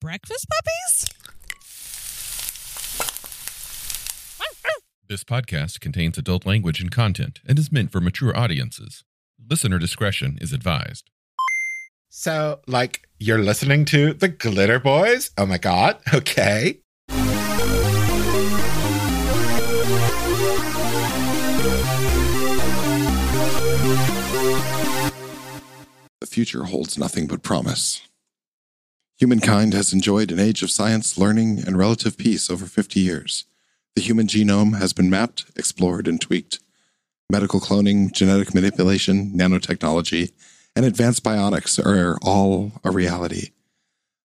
breakfast puppies? This podcast contains adult language and content and is meant for mature audiences. Listener discretion is advised. So, like, you're listening to the Glitter Boys? Oh my God. Okay. The future holds nothing but promise. Humankind has enjoyed an age of science, learning, and relative peace over 50 years. The human genome has been mapped, explored, and tweaked. Medical cloning, genetic manipulation, nanotechnology, and advanced bionics are all a reality.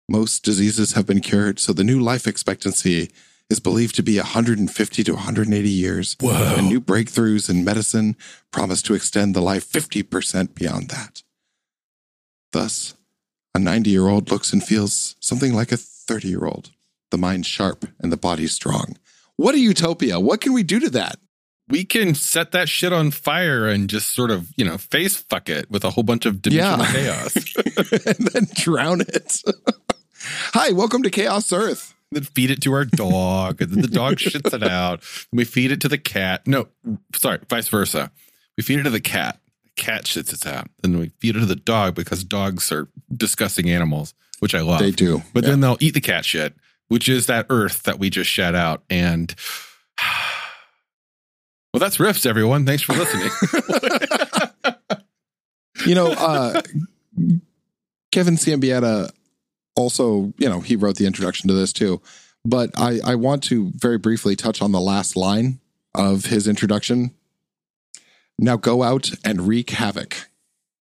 Most diseases have been cured, so the new life expectancy is believed to be 150 to 180 years. Whoa. And new breakthroughs in medicine promise to extend the life 50% beyond that. Thus, a 90 year old looks and feels something like a 30 year old. The mind sharp and the body strong. What a utopia. What can we do to that? We can set that shit on fire and just sort of, you know, face fuck it with a whole bunch of dimensional Yeah. chaos. and then drown it. Hi, welcome to Chaos Earth. then feed it to our dog, and then the dog shits it out. And we feed it to the cat. No, sorry, vice versa. We feed it to the cat. The cat shits it out. Then we feed it to the dog because dogs are disgusting animals, which I love. They do. But Yeah. then they'll eat the cat shit, which is that earth that we just shat out. And well, that's Rifts, everyone. Thanks for listening. you know, uh, Kevin Siembieda also, you know, he wrote the introduction to this too. But I, I want to very briefly touch on the last line of his introduction. Now go out and wreak havoc.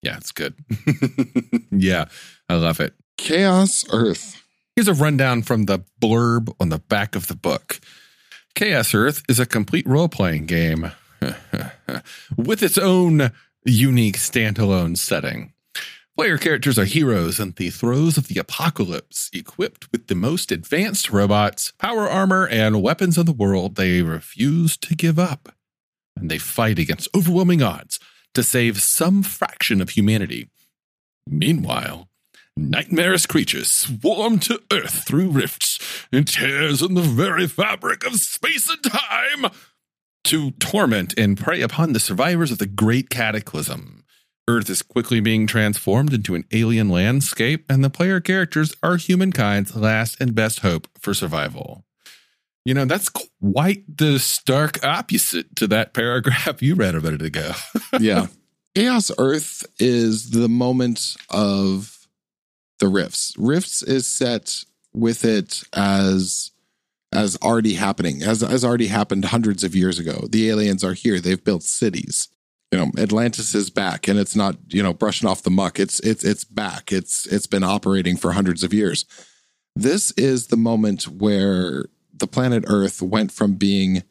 yeah, it's good. yeah, I love it. Chaos Earth. Here's a rundown from the blurb on the back of the book. Chaos Earth is a complete role playing game with its own unique standalone setting. Player characters are heroes in the throes of the apocalypse, equipped with the most advanced robots, power armor, and weapons in the world they refuse to give up. And they fight against overwhelming odds to save some fraction of humanity. Meanwhile, Nightmarish creatures swarm to Earth through rifts and tears in the very fabric of space and time to torment and prey upon the survivors of the Great Cataclysm. Earth is quickly being transformed into an alien landscape, and the player characters are humankind's last and best hope for survival. You know, that's quite the stark opposite to that paragraph you read a minute ago. Yeah. Chaos Earth is the moment of the rifts. Rifts is set with it as as already happening, as as already happened hundreds of years ago. The aliens are here. They've built cities. You know, Atlantis is back and it's not, you know, brushing off the muck. It's it's it's back. It's it's been operating for hundreds of years. This is the moment where the planet Earth went from being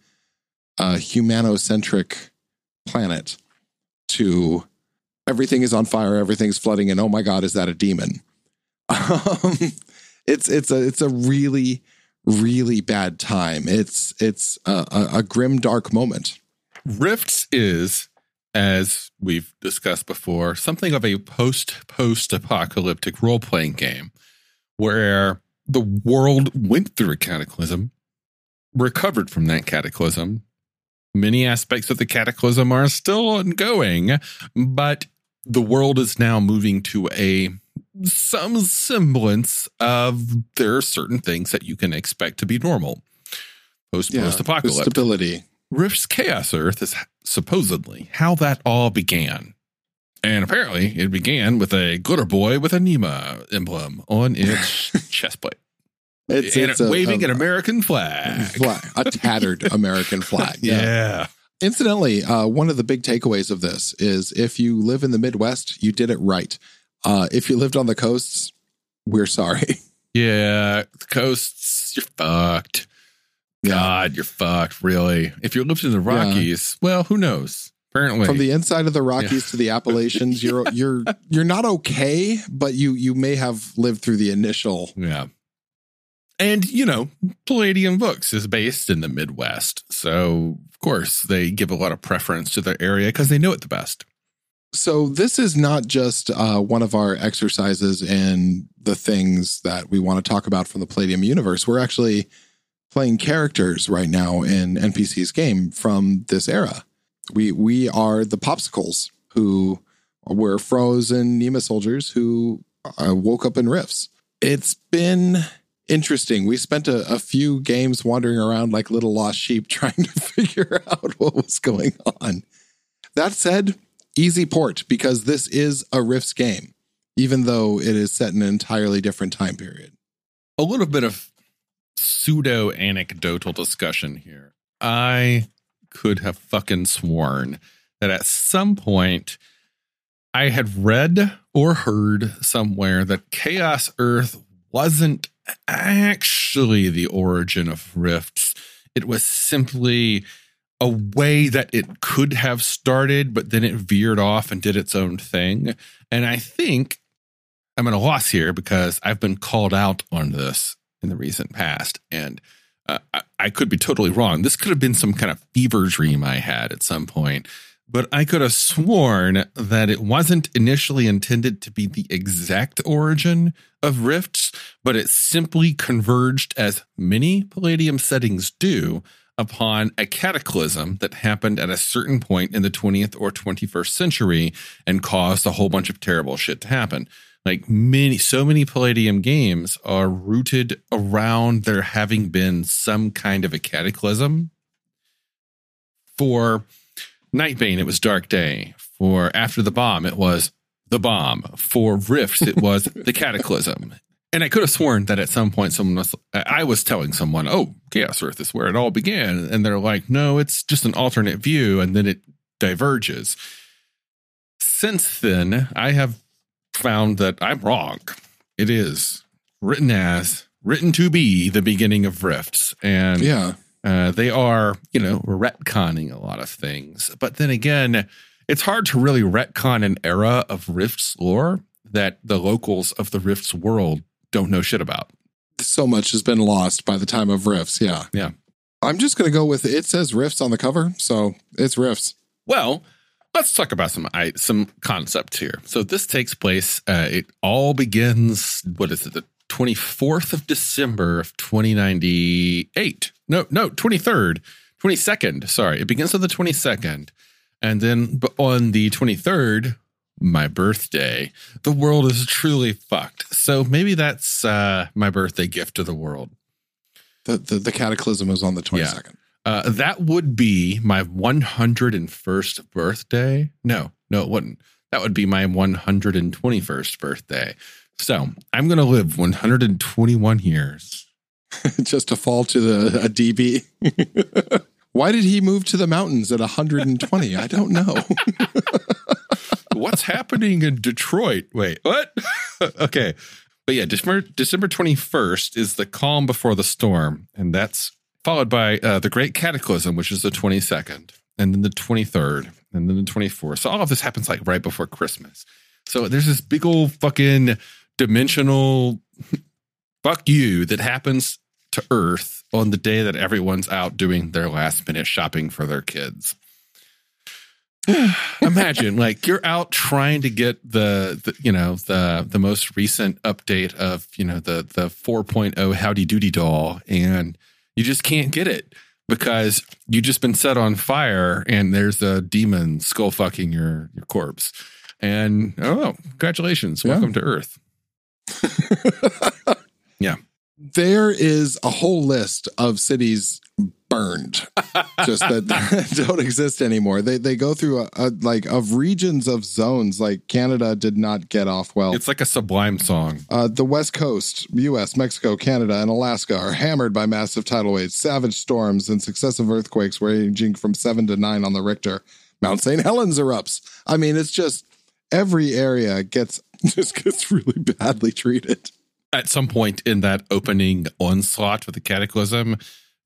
a humanocentric planet to everything is on fire, everything's flooding, and oh my god, is that a demon? Um, it's it's a it's a really really bad time. It's it's a, a, a grim dark moment. Rifts is, as we've discussed before, something of a post post apocalyptic role playing game where the world went through a cataclysm, recovered from that cataclysm. Many aspects of the cataclysm are still ongoing, but the world is now moving to a some semblance of there are certain things that you can expect to be normal post post apocalypse. stability. Rift's Chaos Earth is supposedly how that all began. And apparently, it began with a glitter boy with a Nema emblem on its chest plate. It's, it's a, waving a, an American flag. flag, a tattered American flag. Yeah. Incidentally, uh, one of the big takeaways of this is if you live in the Midwest, you did it right. Uh, if you lived on the coasts, we're sorry. Yeah. The coasts, you're fucked. God, you're fucked, really. If you lived in the Rockies, well, who knows? Apparently. From the inside of the Rockies Yeah. to the Appalachians, you're you're you're not okay, but you you may have lived through the initial. Yeah. And, you know, Palladium Books is based in the Midwest. So, of course, they give a lot of preference to their area because they know it the best. So this is not just uh, one of our exercises in the things that we want to talk about from the Palladium universe. We're actually playing characters right now in NPC's game from this era. We we are the popsicles who were frozen Nema soldiers who uh, woke up in rifts. It's been interesting. We spent a, a few games wandering around like little lost sheep trying to figure out what was going on. That said, easy port because this is a Rifts game, even though it is set in an entirely different time period. A little bit of pseudo anecdotal discussion here. I could have fucking sworn that at some point I had read or heard somewhere that Chaos Earth wasn't actually the origin of rifts. It was simply a way that it could have started, but then it veered off and did its own thing. And I think I'm at a loss here because I've been called out on this in the recent past. And uh, I, I could be totally wrong. This could have been some kind of fever dream I had at some point but I could have sworn that it wasn't initially intended to be the exact origin of rifts, but it simply converged as many Palladium settings do upon a cataclysm that happened at a certain point in the 20th or 21st century and caused a whole bunch of terrible shit to happen. Like many, so many Palladium games are rooted around there having been some kind of a cataclysm for Nightbane, it was Dark Day. For After the Bomb, it was The Bomb. For Rifts, it was The Cataclysm. And I could have sworn that at some point someone was, I was telling someone, oh, Chaos Earth is where it all began. And they're like, no, it's just an alternate view. And then it diverges. Since then, I have found that I'm wrong. It is written as, written to be the beginning of Rifts. And Yeah. Uh, they are, you know, retconning a lot of things. But then again, it's hard to really retcon an era of Rift's lore that the locals of the Rift's world don't know shit about. So much has been lost by the time of Rifts. Yeah. Yeah. I'm just going to go with it says Rifts on the cover. So it's Rifts. Well, let's talk about some I, some concepts here. So this takes place. Uh, it all begins. What is it? The 24th of December of 2098. No, no, 23rd, 22nd. Sorry, it begins on the 22nd, and then on the 23rd, my birthday, the world is truly fucked. So maybe that's uh, my birthday gift to the world. The, the, the cataclysm is on the 22nd. Uh, that would be my 101st birthday. No, no, it wouldn't. That would be my 121st birthday. So I'm going to live 121 years. just to fall to the a DB. Why did he move to the mountains at 120? I don't know. What's happening in Detroit? Wait, what? okay. But yeah, December, December 21st is the calm before the storm. And that's followed by uh, the Great Cataclysm, which is the 22nd, and then the 23rd, and then the 24th. So all of this happens like right before Christmas. So there's this big old fucking dimensional fuck you that happens to Earth on the day that everyone's out doing their last minute shopping for their kids. Imagine like you're out trying to get the, the you know the the most recent update of you know the the 4.0 Howdy Doody doll and you just can't get it because you just been set on fire and there's a demon skull fucking your your corpse. And oh, congratulations, Yeah. welcome to Earth. yeah. there is a whole list of cities burned just that don't exist anymore. They they go through a, a like of regions of zones like Canada did not get off well. It's like a sublime song. Uh, the West Coast, US, Mexico, Canada, and Alaska are hammered by massive tidal waves, savage storms, and successive earthquakes ranging from seven to nine on the Richter. Mount St. Helens erupts. I mean, it's just every area gets just gets really badly treated. At some point in that opening onslaught with the cataclysm,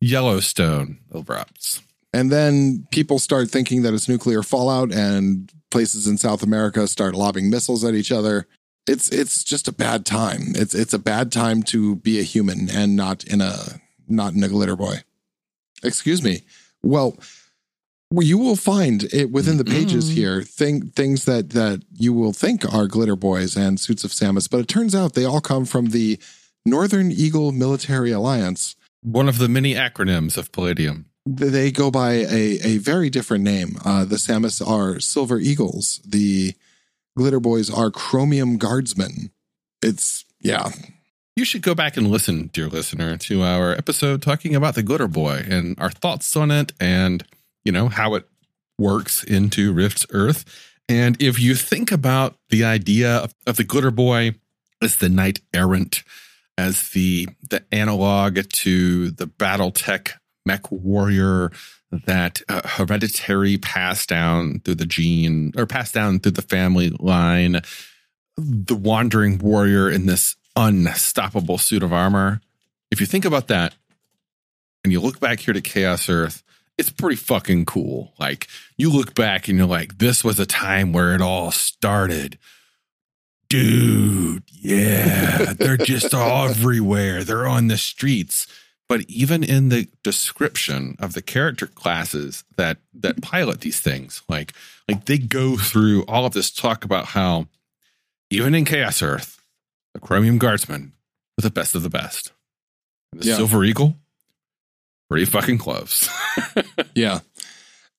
Yellowstone erupts. And then people start thinking that it's nuclear fallout, and places in South America start lobbing missiles at each other. It's it's just a bad time. It's it's a bad time to be a human and not in a not in a glitter boy. Excuse me. Well, Well, you will find it within the pages Mm. here thing, things that that you will think are glitter boys and suits of SAMAS, but it turns out they all come from the Northern Eagle Military Alliance. One of the many acronyms of Palladium. They go by a, a very different name. Uh, the SAMAS are Silver Eagles. The Glitter Boys are Chromium Guardsmen. It's yeah, You should go back and listen, dear listener, to our episode talking about the Glitter Boy and our thoughts on it and, you know, how it works into Rift's Earth. And if you think about the idea of, of the Glitter Boy as the knight errant, as the the analog to the BattleTech mech warrior, that uh, hereditary passed down through the gene or passed down through the family line, the wandering warrior in this unstoppable suit of armor. If you think about that and you look back here to Chaos Earth, it's pretty fucking cool. Like you look back and you're like, this was a time where it all started. Dude, yeah, they're just everywhere. They're on the streets. But even in the description of the character classes that that pilot these things, like like they go through all of this talk about how even in Chaos Earth, the Chromium Guardsmen were the best of the best. And the Yeah. Silver Eagle, pretty fucking close. Yeah.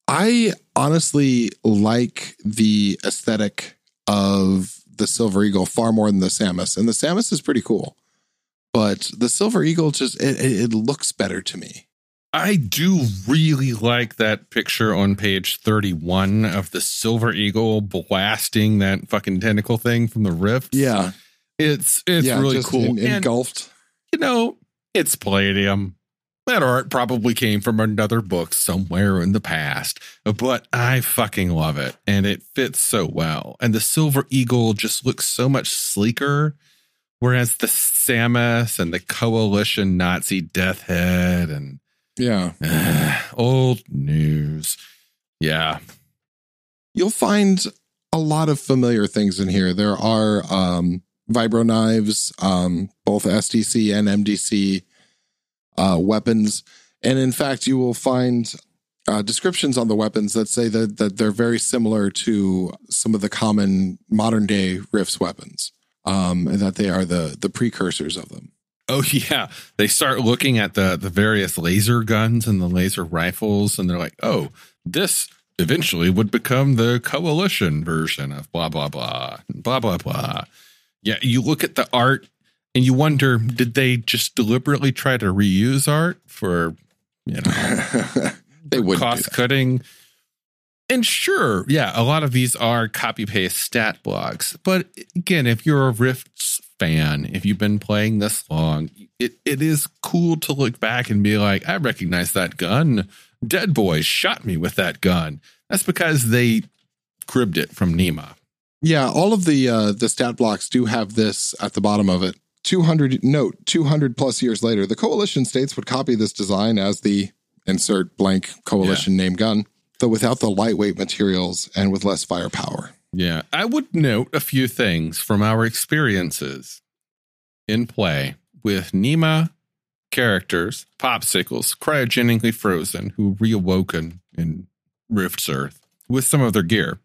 I honestly like the aesthetic of the Silver Eagle far more than the SAMAS. And the SAMAS is pretty cool. But the Silver Eagle just it, it, looks better to me. I do really like that picture on page 31 of the Silver Eagle blasting that fucking tentacle thing from the rift. Yeah. It's it's yeah, really cool. en- and you know, it's Palladium. That art probably came from another book somewhere in the past, but I fucking love it and it fits so well. And the Silver Eagle just looks so much sleeker, whereas the SAMAS and the Coalition Nazi Death Head and Yeah. old news. Yeah. You'll find a lot of familiar things in here. There are um, vibro knives, um, both SDC and MDC uh, weapons, and in fact, you will find uh, descriptions on the weapons that say that that they're very similar to some of the common modern day Rifts weapons, um, and that they are the the precursors of them. Oh yeah, they start looking at the the various laser guns and the laser rifles, and they're like, "Oh, this eventually would become the coalition version of blah blah blah blah blah blah." Yeah, you look at the art and you wonder, did they just deliberately try to reuse art for you know they would cost cutting? And sure, yeah, a lot of these are copy paste stat blocks. But again, if you're a Rifts fan, if you've been playing this long, it, it is cool to look back and be like, I recognize that gun. Dead Boys shot me with that gun. That's because they cribbed it from Nema. Yeah, all of the uh, the stat blocks do have this at the bottom of it. 200 note 200 plus years later, the coalition states would copy this design as the insert blank coalition name gun, though without the lightweight materials and with less firepower. Yeah, I would note a few things from our experiences in play with Nema characters, popsicles, cryogenically frozen, who reawoken in Rift's Earth with some of their gear.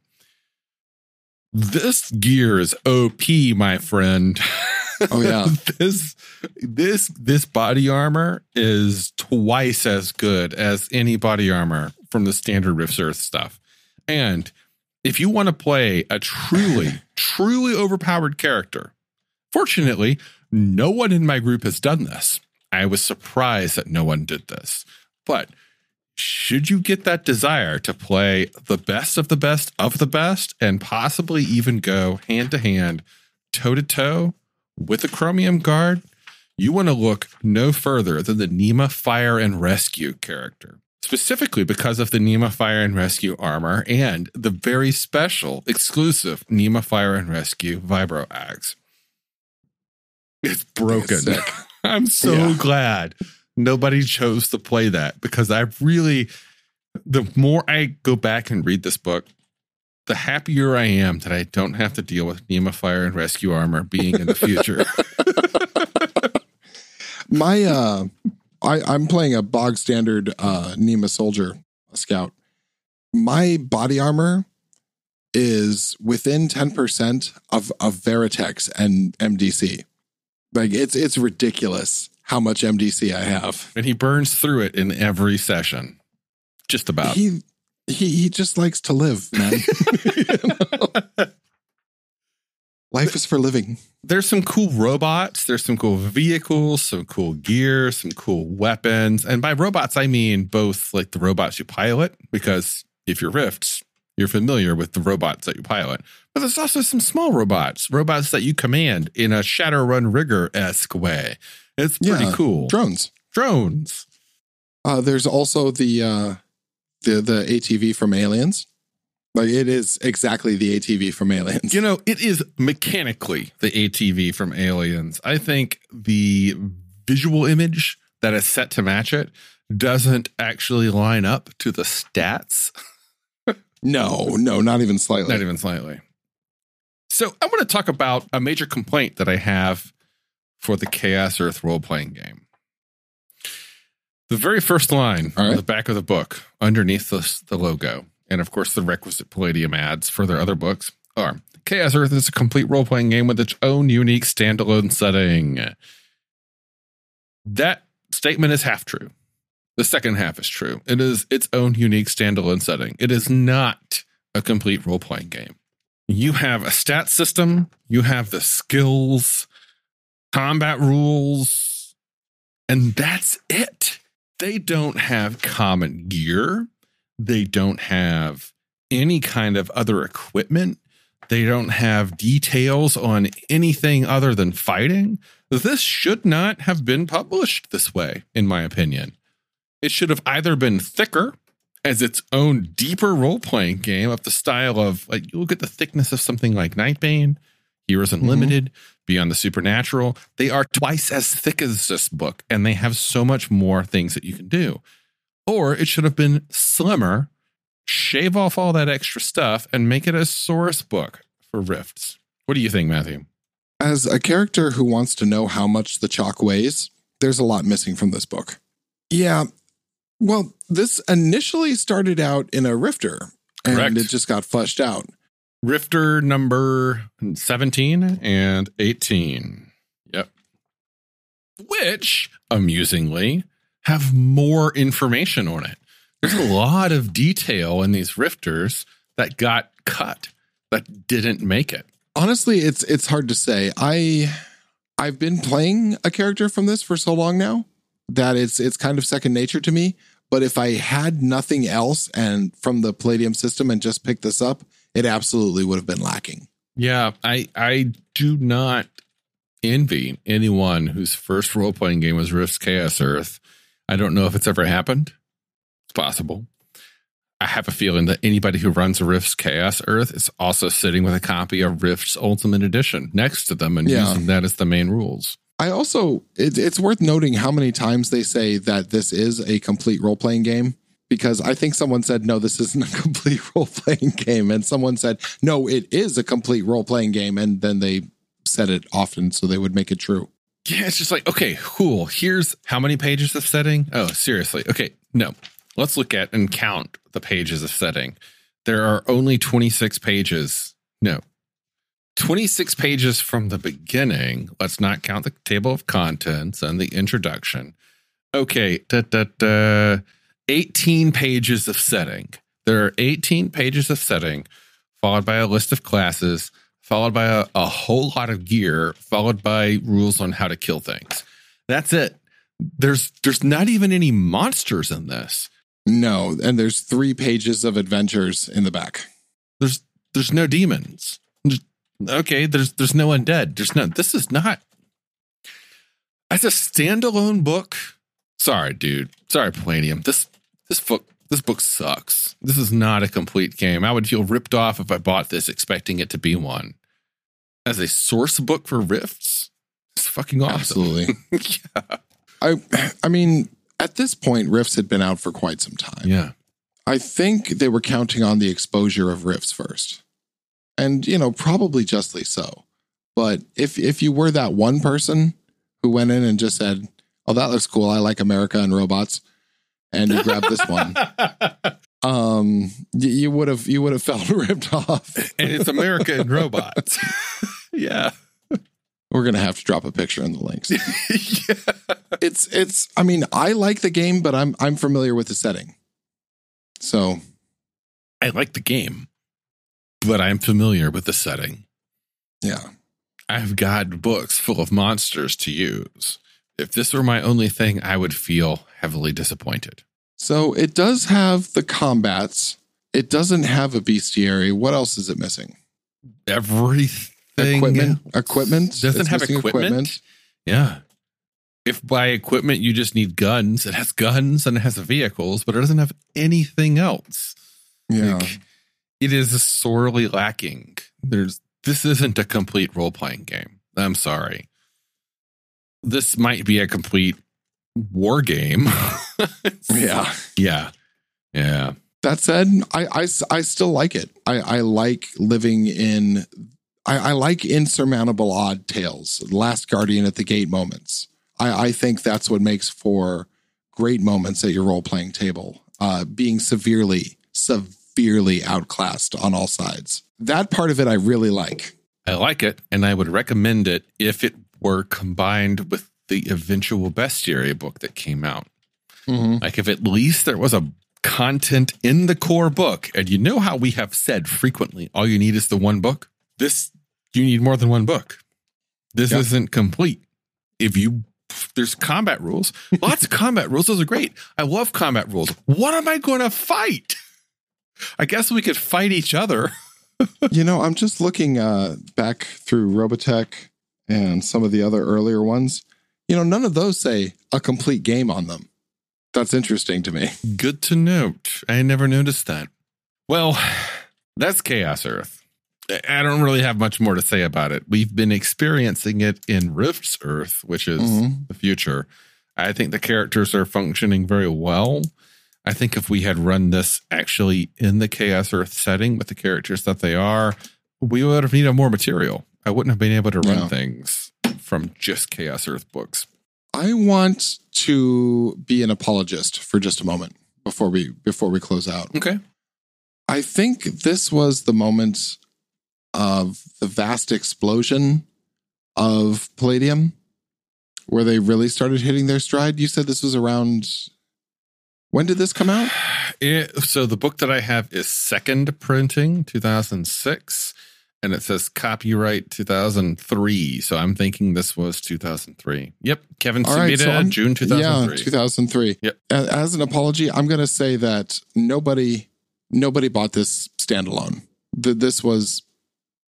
This gear is OP, my friend. Oh, yeah. this this this body armor is twice as good as any body armor from the standard Rift's Earth stuff. And if you want to play a truly, truly overpowered character, fortunately, no one in my group has done this. I was surprised that no one did this. But should you get that desire to play the best of the best of the best and possibly even go hand to hand, toe to toe with a Chromium Guard, you want to look no further than the Nema Fire and Rescue character specifically because of the Nema Fire and Rescue armor and the very special exclusive Nema Fire and Rescue Vibro Axe. It's broken. I'm so Yeah. glad nobody chose to play that because I really, the more I go back and read this book, the happier I am that I don't have to deal with Nema Fire and Rescue armor being in the future. My uh I, I'm playing a bog standard uh Nema soldier scout. my body armor is within 10% of, of Veritex and MDC. Like it's it's ridiculous how much MDC I have. And he burns through it in every session. Just about. He he he just likes to live, man. Life is for living. There's some cool robots, there's some cool vehicles, some cool gear, some cool weapons. And by robots I mean both like the robots you pilot because if you're Rifts, you're familiar with the robots that you pilot. But there's also some small robots, robots that you command in a Shadowrun rigger esque way. It's pretty Yeah, cool. Drones. Drones. Uh, there's also the uh, the the ATV from Aliens. Like it is exactly the ATV from Aliens. You know, it is mechanically the ATV from Aliens. I think the visual image that is set to match it doesn't actually line up to the stats, No, no, not even slightly. not even slightly. So, I want to talk about a major complaint that I have for the Chaos Earth role playing game. The very first line All on the back of the book, underneath the, the logo, and of course the requisite Palladium ads for their other books, are Chaos Earth is a complete role playing game with its own unique standalone setting. That statement is half true. The second half is true. It is its own unique standalone setting. It is not a complete role playing game. You have a stat system, you have the skills, combat rules, and that's it. They don't have common gear. They don't have any kind of other equipment. They don't have details on anything other than fighting. This should not have been published this way, in my opinion. It should have either been thicker as its own deeper role playing game of the style of like you look at the thickness of something like Nightbane, Heroes Unlimited, mm-hmm. Beyond the Supernatural. They are twice as thick as this book, and they have so much more things that you can do. Or it should have been slimmer, shave off all that extra stuff, and make it a source book for Rifts. What do you think, Matthew? As a character who wants to know how much the chalk weighs, there's a lot missing from this book. Yeah. Well, this initially started out in a rifter and Correct. it just got flushed out. Rifter number 17 and 18. Yep. Which, amusingly, have more information on it. There's a lot of detail in these rifters that got cut, that didn't make it. Honestly, it's it's hard to say. I I've been playing a character from this for so long now that it's it's kind of second nature to me. But if I had nothing else and from the Palladium system and just picked this up, it absolutely would have been lacking. Yeah, I I do not envy anyone whose first role playing game was Rift's Chaos Earth. I don't know if it's ever happened. It's possible. I have a feeling that anybody who runs Rift's Chaos Earth is also sitting with a copy of Rift's Ultimate Edition next to them and Yeah. using that as the main rules. I also, it, it's worth noting how many times they say that this is a complete role playing game because I think someone said, no, this isn't a complete role playing game. And someone said, no, it is a complete role playing game. And then they said it often so they would make it true. Yeah, it's just like, okay, cool. Here's how many pages of setting? Oh, seriously. Okay, no. Let's look at and count the pages of setting. There are only 26 pages. No. 26 pages from the beginning. Let's not count the table of contents and the introduction. Okay, da, da, da, 18 pages of setting. There are 18 pages of setting, followed by a list of classes, followed by a, a whole lot of gear, followed by rules on how to kill things. That's it. There's there's not even any monsters in this. No. And there's three pages of adventures in the back. There's there's no demons. Okay, there's there's no undead. There's no. This is not as a standalone book. Sorry, dude. Sorry, Palladium. This this book this book sucks. This is not a complete game. I would feel ripped off if I bought this expecting it to be one. As a source book for rifts, it's fucking awesome. Absolutely. yeah. I, I mean, at this point, Rifts had been out for quite some time. Yeah. I think they were counting on the exposure of Rifts first. And, you know, probably justly so. But if if you were that one person who went in and just said, Oh, that looks cool. I like America and robots, and you grab this one, um, you would have you would have felt ripped off. and it's America and robots. yeah. We're gonna have to drop a picture in the links. yeah. It's it's. I mean, I like the game, but I'm I'm familiar with the setting. So I like the game, but I'm familiar with the setting. yeah, I've got books full of monsters to use. If this were my only thing, I would feel heavily disappointed. so it does have the combats. It doesn't have a bestiary. What else is it missing? Everything Equipment. Equipment doesn't It's have missing equipment. Yeah. If by equipment you just need guns, it has guns and it has vehicles, but it doesn't have anything else. Yeah. Like, it is sorely lacking. There's this isn't a complete role playing game. I'm sorry. This might be a complete war game. yeah. yeah. Yeah. That said, I, I, I still like it. I, I like living in, I, I like insurmountable odd tales, last guardian at the gate moments. I, I think that's what makes for great moments at your role playing table, uh, being severely, severely outclassed on all sides. That part of it I really like. I like it and I would recommend it if it were combined with the eventual bestiary book that came out. Mm-hmm. Like if at least there was a content in the core book, and you know how we have said frequently, all you need is the one book. This you need more than one book. This Yeah. isn't complete. If you there's combat rules, lots of combat rules. Those are great. I love combat rules. What am I going to fight? I guess we could fight each other. you know, I'm just looking uh, back through Robotech and some of the other earlier ones. You know, none of those say a complete game on them. That's interesting to me. Good to note. I never noticed that. Well, that's Chaos Earth. I don't really have much more to say about it. We've been experiencing it in Rift's Earth, which is Mhm. the future. I think the characters are functioning very well. I think if we had run this actually in the Chaos Earth setting with the characters that they are, we would have needed more material. I wouldn't have been able to run things from just Chaos Earth books. I want to be an apologist for just a moment before we before we close out. Okay. I think this was the moment of the vast explosion of Palladium where they really started hitting their stride. You said this was around when did this come out? It, so the book that I have is second printing 2006 and it says copyright 2003 so I'm thinking this was 2003 yep Kevin All right, so I'm- June 2003 Yeah, 2003. Yep. As an apology, I'm going to say that nobody nobody bought this standalone. Th- This was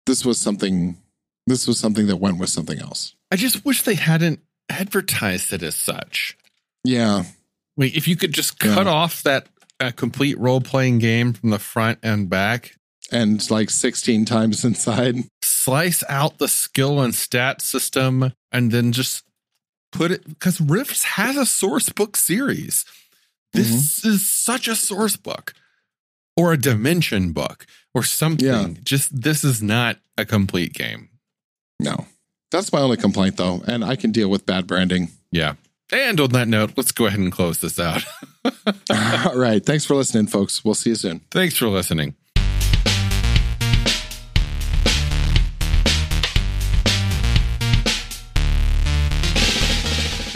this was something this was something that went with something else. I just wish they hadn't advertised it as such Yeah. wait if you could just cut Yeah. off that uh, complete role-playing game from the front and back And like 16 times inside. slice out the skill and stat system and then just put it because Rifts has a source book series. This Mm-hmm. is such a source book or a dimension book or something. Yeah. Just this is not a complete game. No. That's my only complaint though, and I can deal with bad branding. Yeah. And on that note, let's go ahead and close this out. All right. Thanks for listening, folks. We'll see you soon. Thanks for listening.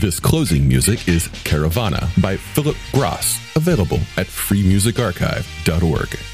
This closing music is Caravana by Phillip Gross, available at freemusicarchive.org.